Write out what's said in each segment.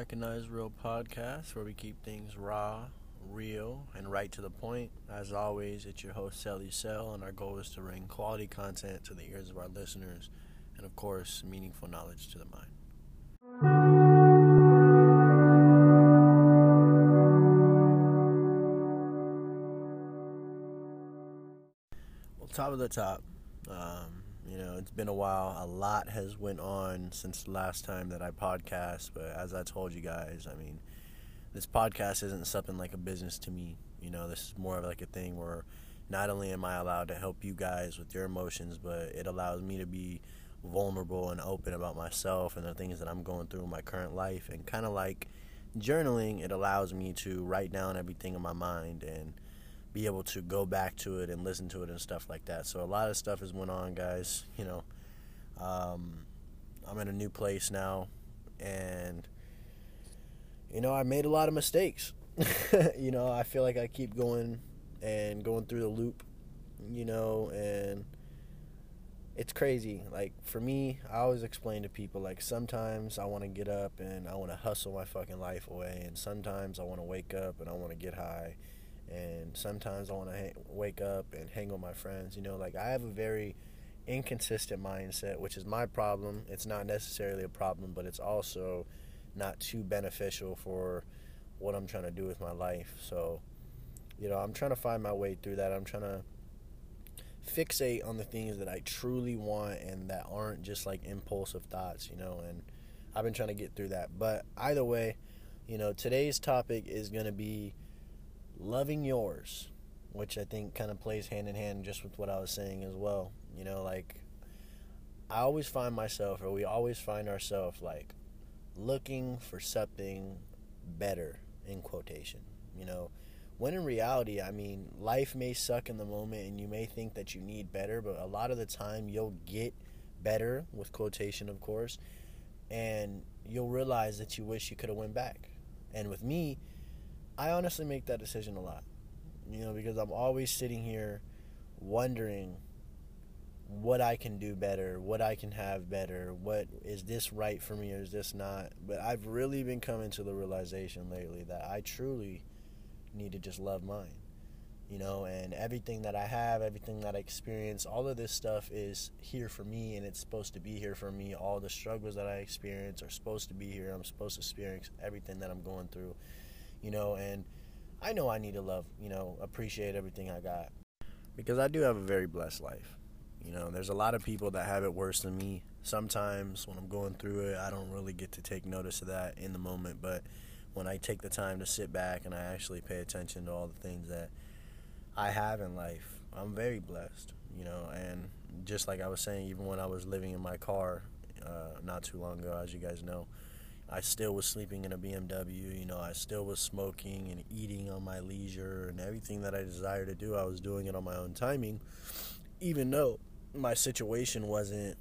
Recognize Real podcast, where we keep things raw, real, and right to the point. As always, it's your host, Sally Sell, and our goal is to bring quality content to the ears of our listeners and, of course, meaningful knowledge to the mind. Well, top of the top, um, it's been a while. A lot has went on since the last time that I podcast, but as I told you guys, I mean, this podcast isn't something like a business to me. You know, this is more of like a thing where not only am I allowed to help you guys with your emotions, but it allows me to be vulnerable and open about myself and the things that I'm going through in my current life. And kind of like journaling, it allows me to write down everything in my mind and be able to go back to it and listen to it and stuff like that. So a lot of stuff has went on, guys. You know, um, I'm in a new place now, and you know I made a lot of mistakes. you know, I feel like I keep going and going through the loop. You know, and it's crazy. Like for me, I always explain to people like sometimes I want to get up and I want to hustle my fucking life away, and sometimes I want to wake up and I want to get high and sometimes I want to ha- wake up and hang with my friends. You know, like I have a very inconsistent mindset, which is my problem. It's not necessarily a problem, but it's also not too beneficial for what I'm trying to do with my life. So, you know, I'm trying to find my way through that. I'm trying to fixate on the things that I truly want and that aren't just like impulsive thoughts, you know, and I've been trying to get through that. But either way, you know, today's topic is going to be loving yours, which I think kind of plays hand in hand just with what I was saying as well. You know, like I always find myself, or we always find ourselves, like looking for something better in quotation. You know, when in reality, I mean, life may suck in the moment, and you may think that you need better, but a lot of the time you'll get better with quotation, of course, and you'll realize that you wish you could have went back. And with me, I honestly make that decision a lot. You know, because I'm always sitting here wondering what I can do better, what I can have better, what is this right for me or is this not? But I've really been coming to the realization lately that I truly need to just love mine. You know, and everything that I have, everything that I experience, all of this stuff is here for me and it's supposed to be here for me. All the struggles that I experience are supposed to be here. I'm supposed to experience everything that I'm going through you know, and I know I need to love, you know, appreciate everything I got because I do have a very blessed life. You know, there's a lot of people that have it worse than me. Sometimes when I'm going through it, I don't really get to take notice of that in the moment, but when I take the time to sit back and I actually pay attention to all the things that I have in life, I'm very blessed, you know, and just like I was saying, even when I was living in my car uh, not too long ago, as you guys know, I still was sleeping in a BMW, you know, I still was smoking and eating on my leisure and everything that I desired to do, I was doing it on my own timing, even though my situation wasn't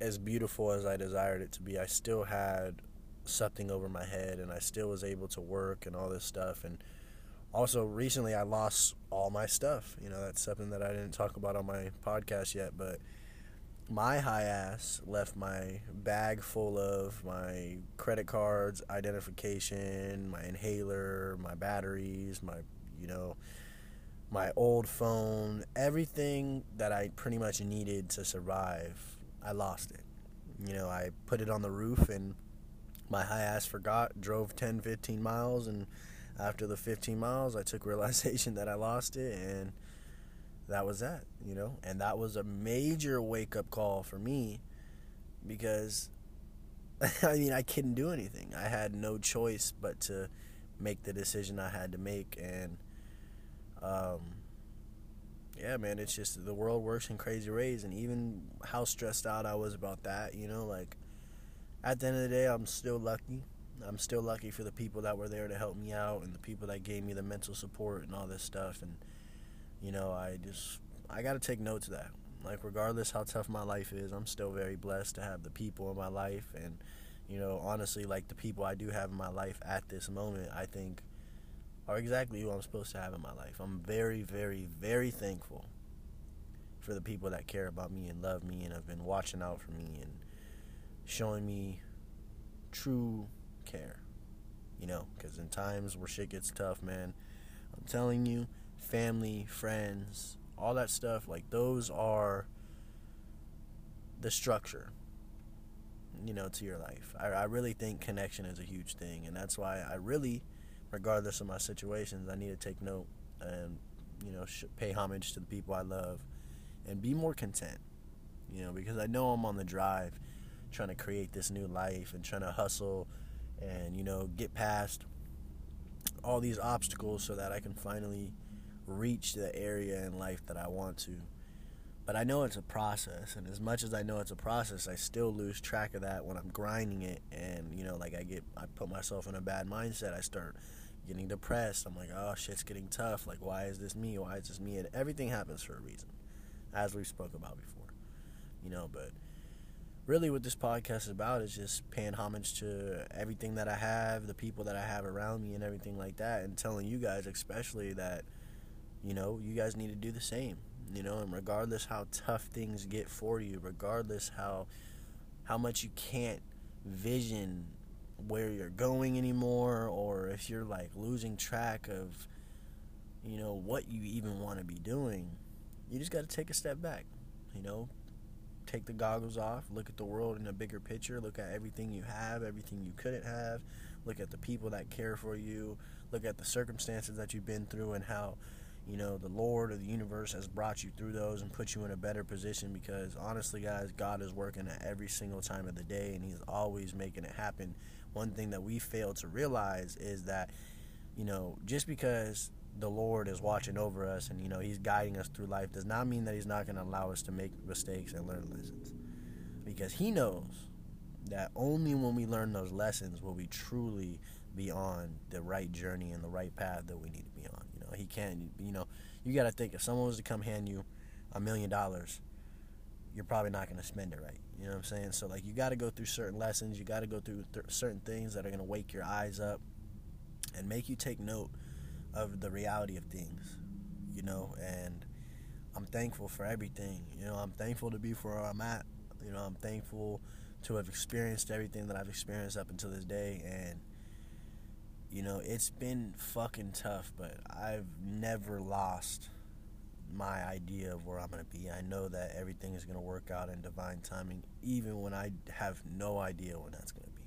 as beautiful as I desired it to be. I still had something over my head and I still was able to work and all this stuff and also recently I lost all my stuff. You know, that's something that I didn't talk about on my podcast yet, but my high ass left my bag full of my credit cards, identification, my inhaler, my batteries, my, you know, my old phone, everything that I pretty much needed to survive, I lost it. You know, I put it on the roof and my high ass forgot, drove 10, 15 miles, and after the 15 miles, I took realization that I lost it and that was that, you know? And that was a major wake up call for me because I mean, I couldn't do anything. I had no choice but to make the decision I had to make and um yeah, man, it's just the world works in crazy ways and even how stressed out I was about that, you know, like at the end of the day, I'm still lucky. I'm still lucky for the people that were there to help me out and the people that gave me the mental support and all this stuff and you know, I just I got to take note to that. Like regardless how tough my life is, I'm still very blessed to have the people in my life and you know, honestly like the people I do have in my life at this moment, I think are exactly who I'm supposed to have in my life. I'm very very very thankful for the people that care about me and love me and have been watching out for me and showing me true care. You know, because in times where shit gets tough, man, I'm telling you, family, friends, all that stuff, like those are the structure, you know, to your life. I, I really think connection is a huge thing, and that's why I really, regardless of my situations, I need to take note and, you know, pay homage to the people I love and be more content, you know, because I know I'm on the drive trying to create this new life and trying to hustle and, you know, get past all these obstacles so that I can finally reach the area in life that I want to. But I know it's a process, and as much as I know it's a process, I still lose track of that when I'm grinding it. And you know, like I get, I put myself in a bad mindset. I start getting depressed. I'm like, oh, shit's getting tough. Like, why is this me? Why is this me? And everything happens for a reason, as we've spoke about before. You know, but really what this podcast is about is just paying homage to everything that I have, the people that I have around me, and everything like that, and telling you guys, especially, that you know, you guys need to do the same. You know, and regardless how tough things get for you, regardless how how much you can't vision where you're going anymore, or if you're like losing track of, you know, what you even want to be doing, you just got to take a step back. You know, take the goggles off, look at the world in a bigger picture, look at everything you have, everything you couldn't have, look at the people that care for you, look at the circumstances that you've been through and how you know the lord or the universe has brought you through those and put you in a better position because honestly guys god is working at every single time of the day and he's always making it happen. One thing that we fail to realize is that you know just because the lord is watching over us and you know he's guiding us through life does not mean that he's not going to allow us to make mistakes and learn lessons. Because he knows that only when we learn those lessons will we truly be on the right journey and the right path that we need to be on he can't. You know, you got to think if someone was to come hand you a million dollars, you're probably not going to spend it right. You know what I'm saying? So like, you got to go through certain lessons. You got to go through th- certain things that are going to wake your eyes up and make you take note of the reality of things. You know, and I'm thankful for everything. You know, I'm thankful to be for where I'm at. You know, I'm thankful to have experienced everything that I've experienced up until this day, and you know, it's been fucking tough, but I've never lost my idea of where I'm going to be. I know that everything is going to work out in divine timing, even when I have no idea when that's going to be.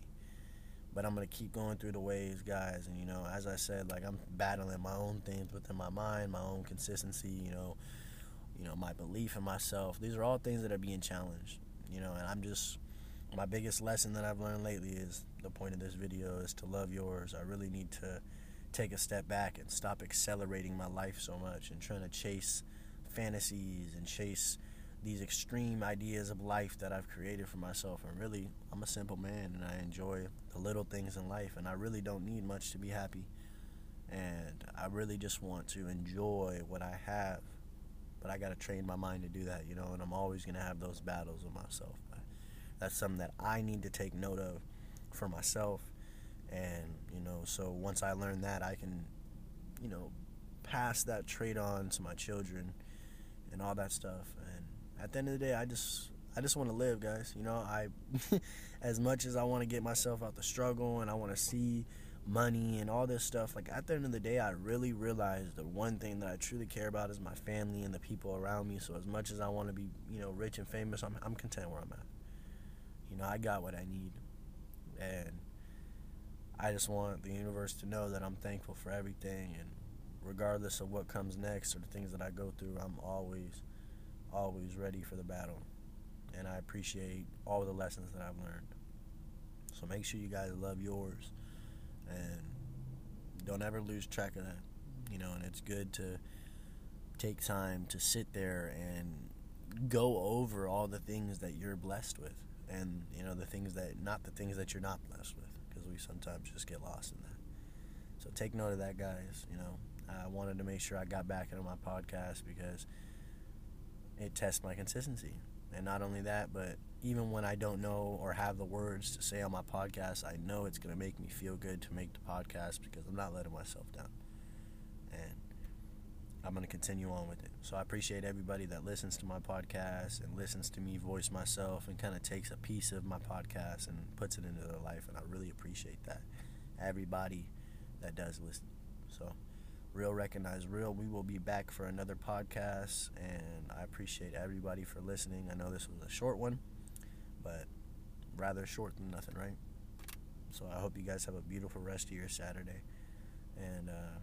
But I'm going to keep going through the waves, guys. And, you know, as I said, like, I'm battling my own things within my mind, my own consistency, you know, you know, my belief in myself. These are all things that are being challenged, you know, and I'm just my biggest lesson that I've learned lately is the point of this video is to love yours. I really need to take a step back and stop accelerating my life so much and trying to chase fantasies and chase these extreme ideas of life that I've created for myself. And really, I'm a simple man and I enjoy the little things in life and I really don't need much to be happy. And I really just want to enjoy what I have. But I got to train my mind to do that, you know, and I'm always going to have those battles with myself that's something that I need to take note of for myself. And, you know, so once I learn that, I can, you know, pass that trait on to my children and all that stuff. And at the end of the day, I just, I just want to live, guys. You know, I, as much as I want to get myself out the struggle and I want to see money and all this stuff, like at the end of the day, I really realize the one thing that I truly care about is my family and the people around me. So as much as I want to be, you know, rich and famous, I'm, I'm content where I'm at. You know, I got what I need. And I just want the universe to know that I'm thankful for everything. And regardless of what comes next or the things that I go through, I'm always, always ready for the battle. And I appreciate all the lessons that I've learned. So make sure you guys love yours. And don't ever lose track of that. You know, and it's good to take time to sit there and go over all the things that you're blessed with and you know the things that not the things that you're not blessed with because we sometimes just get lost in that. So take note of that guys you know. I wanted to make sure i got back into my podcast because it tests my consistency. And not only that but even when i don't know or have the words to say on my podcast i know it's going to make me feel good to make the podcast because i'm not letting myself down I'm going to continue on with it. So I appreciate everybody that listens to my podcast and listens to me voice myself and kind of takes a piece of my podcast and puts it into their life. And I really appreciate that. Everybody that does listen. So, real recognize real. We will be back for another podcast. And I appreciate everybody for listening. I know this was a short one, but rather short than nothing, right? So I hope you guys have a beautiful rest of your Saturday. And, uh,